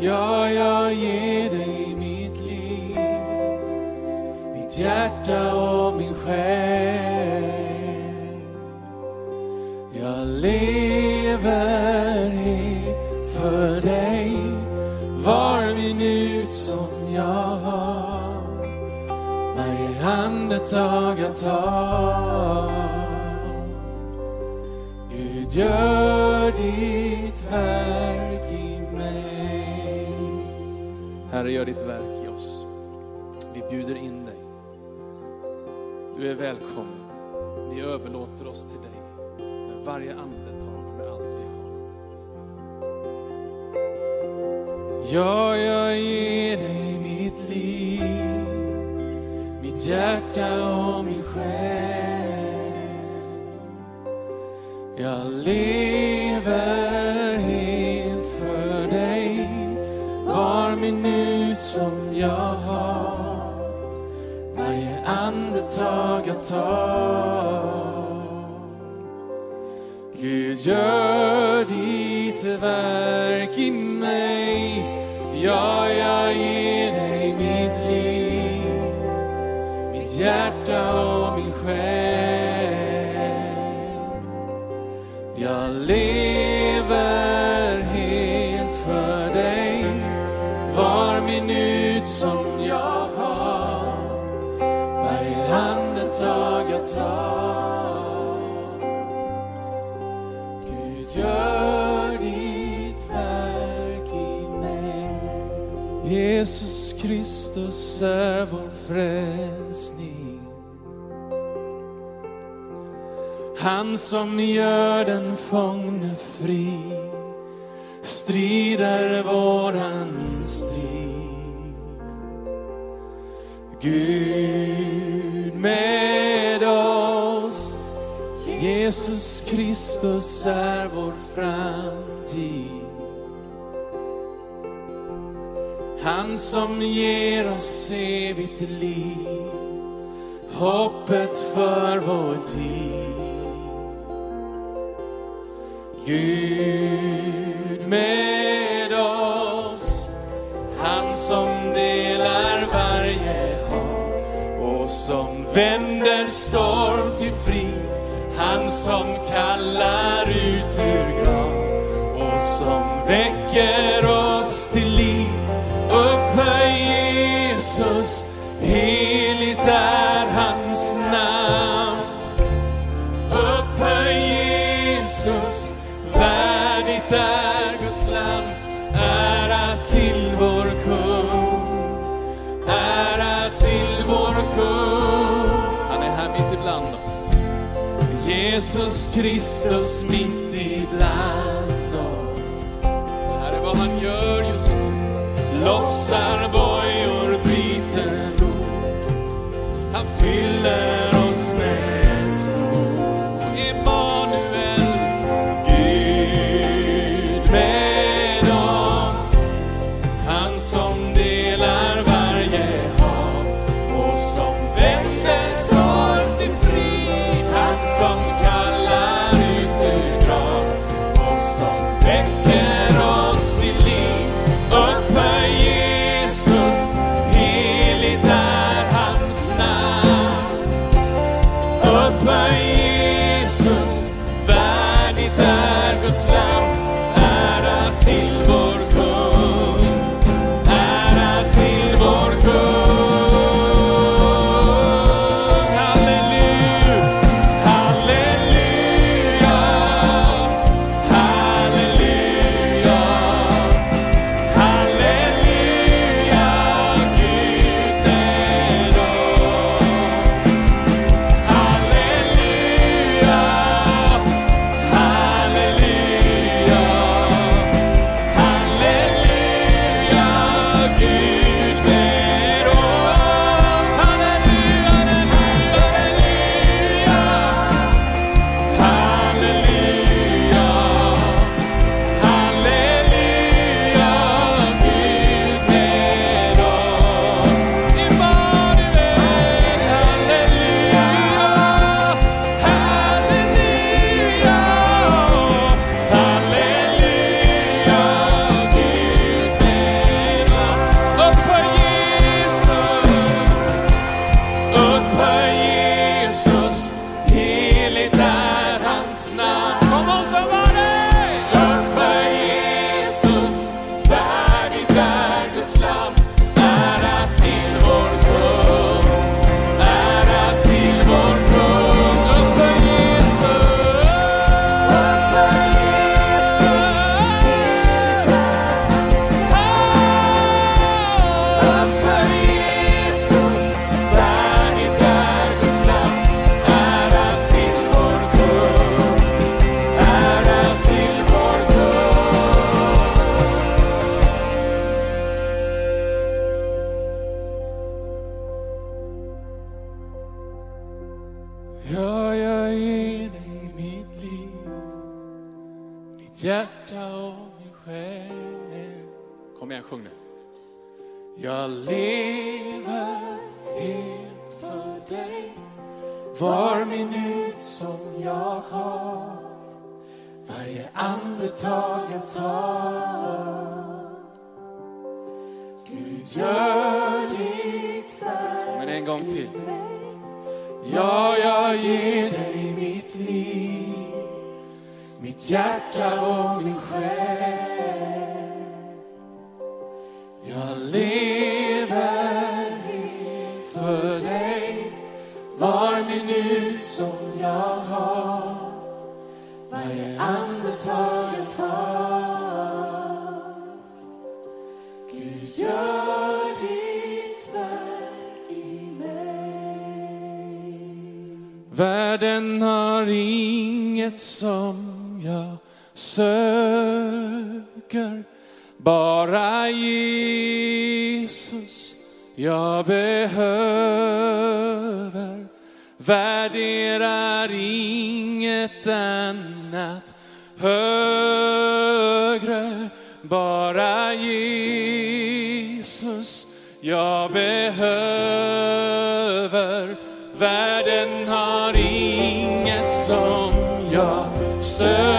Ja, jag ger dig mitt liv, mitt hjärta och min själ. Jag lever helt för dig var minut som jag har. Varje andetag jag tar. Gud, gör ditt verk i mig. Herre, gör ditt verk i oss. Vi bjuder in dig. Du är välkommen. Vi överlåter oss till dig med varje andetag och med allt vi har. Ja, jag ger dig mitt liv, mitt hjärta och min själ. Jag lever som jag har. Varje andetag jag tar. Gud, gör ditt verk i mig. Ja, jag ger dig mitt liv, mitt hjärta och min Jesus Kristus är vår frälsning. Han som gör den fångne fri strider våran strid. Gud med oss, Jesus Kristus är vår framtid. Han som ger oss evigt liv, hoppet för vår tid. Gud med oss, han som delar varje hav och som vänder storm till frid. Han som kallar ut ur grav och som väcker Jesus Kristus mitt ibland oss. Det här är vad han gör just nu. Lossar hjärta och min själ. Kom igen, sjung nu. Jag lever helt för dig, var minut som jag har, varje andetag jag tar. Gud, gör ditt verk Men en gång till. Ja, jag ger dig mitt liv, mitt hjärta och min själ. Jag lever helt för dig, var minut som jag har, varje andetag jag tar. Gud, gör ditt verk i mig. Världen har inget som jag söker. Bara Jesus jag behöver. Värderar inget annat högre. Bara Jesus jag behöver. Världen har inget som jag söker.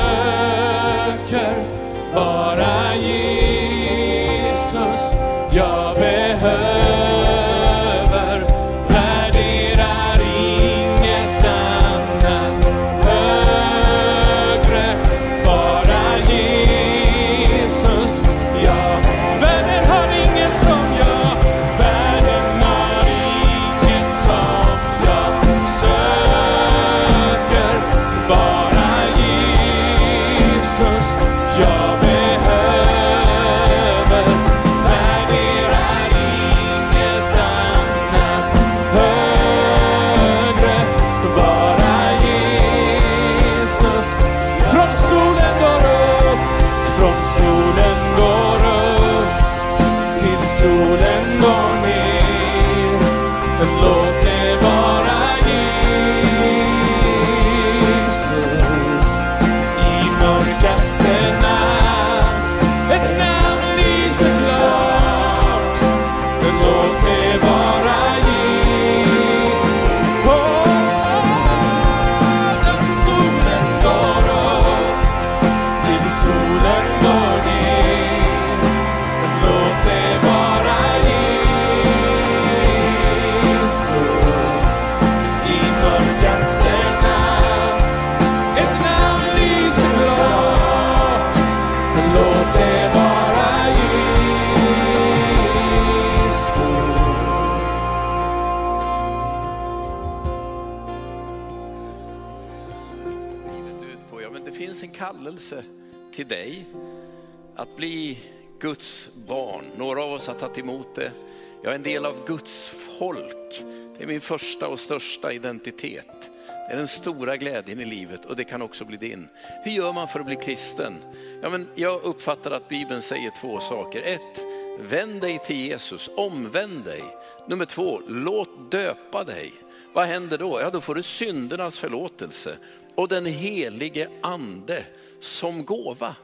Första och största identitet. Det är den stora glädjen i livet och det kan också bli din. Hur gör man för att bli kristen? Ja, men jag uppfattar att Bibeln säger två saker. Ett, vänd dig till Jesus, omvänd dig. Nummer två, låt döpa dig. Vad händer då? Ja, då får du syndernas förlåtelse och den helige ande som gåva.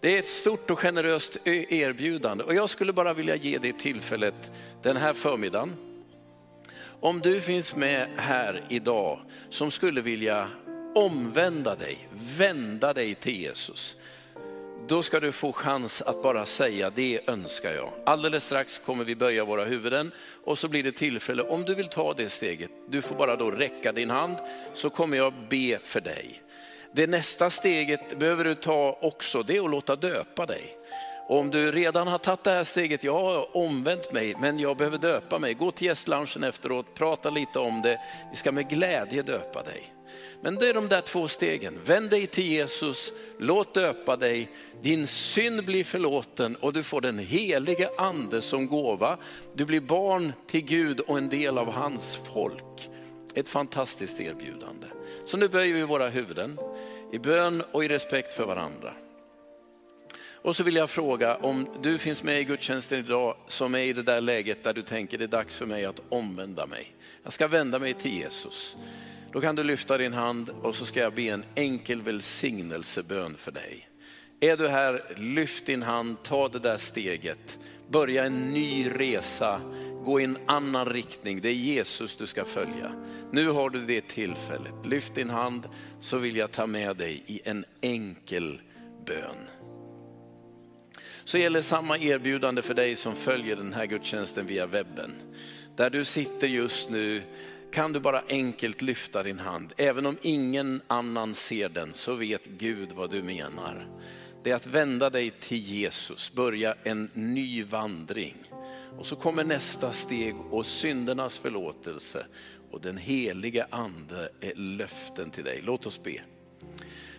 Det är ett stort och generöst erbjudande och jag skulle bara vilja ge dig tillfället den här förmiddagen. Om du finns med här idag som skulle vilja omvända dig, vända dig till Jesus. Då ska du få chans att bara säga det önskar jag. Alldeles strax kommer vi böja våra huvuden och så blir det tillfälle om du vill ta det steget. Du får bara då räcka din hand så kommer jag be för dig. Det nästa steget behöver du ta också, det är att låta döpa dig. Och om du redan har tagit det här steget, jag har omvänt mig men jag behöver döpa mig. Gå till gästlunchen efteråt, prata lite om det. Vi ska med glädje döpa dig. Men det är de där två stegen. Vänd dig till Jesus, låt döpa dig, din synd blir förlåten och du får den helige ande som gåva. Du blir barn till Gud och en del av hans folk. Ett fantastiskt erbjudande. Så nu böjer vi våra huvuden i bön och i respekt för varandra. Och så vill jag fråga om du finns med i gudstjänsten idag som är i det där läget där du tänker det är dags för mig att omvända mig. Jag ska vända mig till Jesus. Då kan du lyfta din hand och så ska jag be en enkel välsignelsebön för dig. Är du här, lyft din hand, ta det där steget, börja en ny resa, gå i en annan riktning. Det är Jesus du ska följa. Nu har du det tillfället. Lyft din hand så vill jag ta med dig i en enkel bön. Så gäller samma erbjudande för dig som följer den här gudstjänsten via webben. Där du sitter just nu kan du bara enkelt lyfta din hand. Även om ingen annan ser den så vet Gud vad du menar. Det är att vända dig till Jesus, börja en ny vandring. Och så kommer nästa steg och syndernas förlåtelse och den heliga ande är löften till dig. Låt oss be.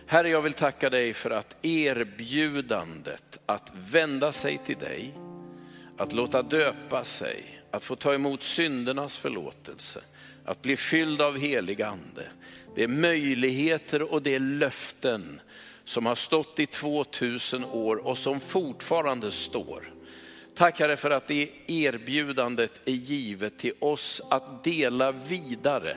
Herre, jag vill tacka dig för att erbjudandet att vända sig till dig, att låta döpa sig, att få ta emot syndernas förlåtelse, att bli fylld av helig ande. Det är möjligheter och det är löften som har stått i 2000 år och som fortfarande står. Tack Herre för att det erbjudandet är givet till oss att dela vidare.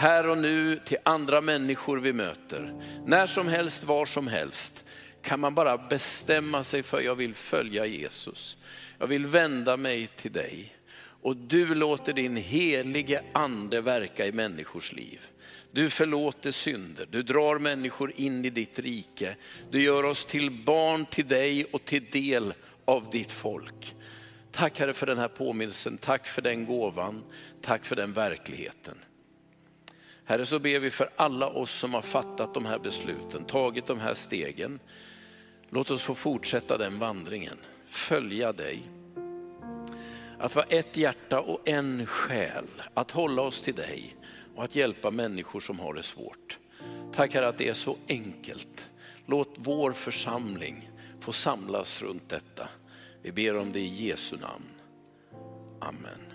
Här och nu till andra människor vi möter. När som helst, var som helst kan man bara bestämma sig för jag vill följa Jesus. Jag vill vända mig till dig. Och du låter din helige ande verka i människors liv. Du förlåter synder, du drar människor in i ditt rike. Du gör oss till barn till dig och till del av ditt folk. Tack Herre för den här påminnelsen, tack för den gåvan, tack för den verkligheten. Herre så ber vi för alla oss som har fattat de här besluten, tagit de här stegen. Låt oss få fortsätta den vandringen, följa dig. Att vara ett hjärta och en själ, att hålla oss till dig och att hjälpa människor som har det svårt. Tack Herre att det är så enkelt. Låt vår församling få samlas runt detta. Vi ber om det i Jesu namn. Amen.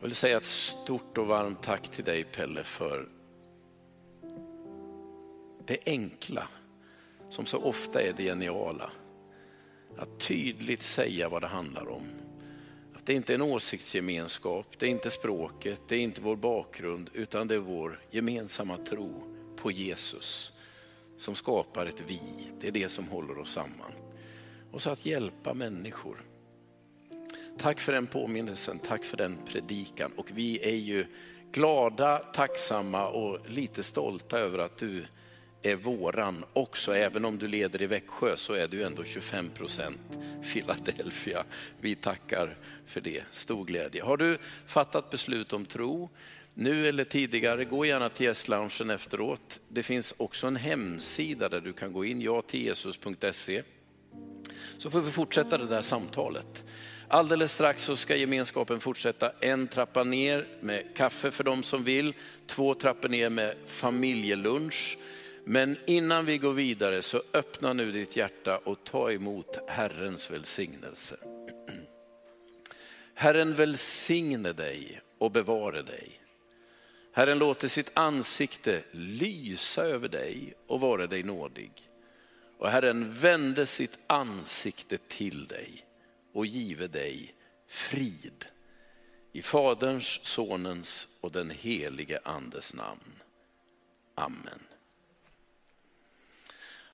Jag vill säga ett stort och varmt tack till dig Pelle för det enkla som så ofta är det geniala. Att tydligt säga vad det handlar om. Att det inte är en åsiktsgemenskap, det är inte språket, det är inte vår bakgrund, utan det är vår gemensamma tro på Jesus som skapar ett vi. Det är det som håller oss samman. Och så att hjälpa människor. Tack för den påminnelsen, tack för den predikan. Och vi är ju glada, tacksamma och lite stolta över att du är våran också. Även om du leder i Växjö så är du ändå 25 procent Philadelphia. Vi tackar för det, stor glädje. Har du fattat beslut om tro, nu eller tidigare, gå gärna till gästloungen efteråt. Det finns också en hemsida där du kan gå in, ja till jesus.se. Så får vi fortsätta det där samtalet. Alldeles strax så ska gemenskapen fortsätta en trappa ner med kaffe för de som vill, två trappor ner med familjelunch. Men innan vi går vidare så öppna nu ditt hjärta och ta emot Herrens välsignelse. (clears throat) Herren välsigne dig och bevare dig. Herren låter sitt ansikte lysa över dig och vara dig nådig. Och Herren vände sitt ansikte till dig och give dig frid. I Faderns, Sonens och den helige Andes namn. Amen.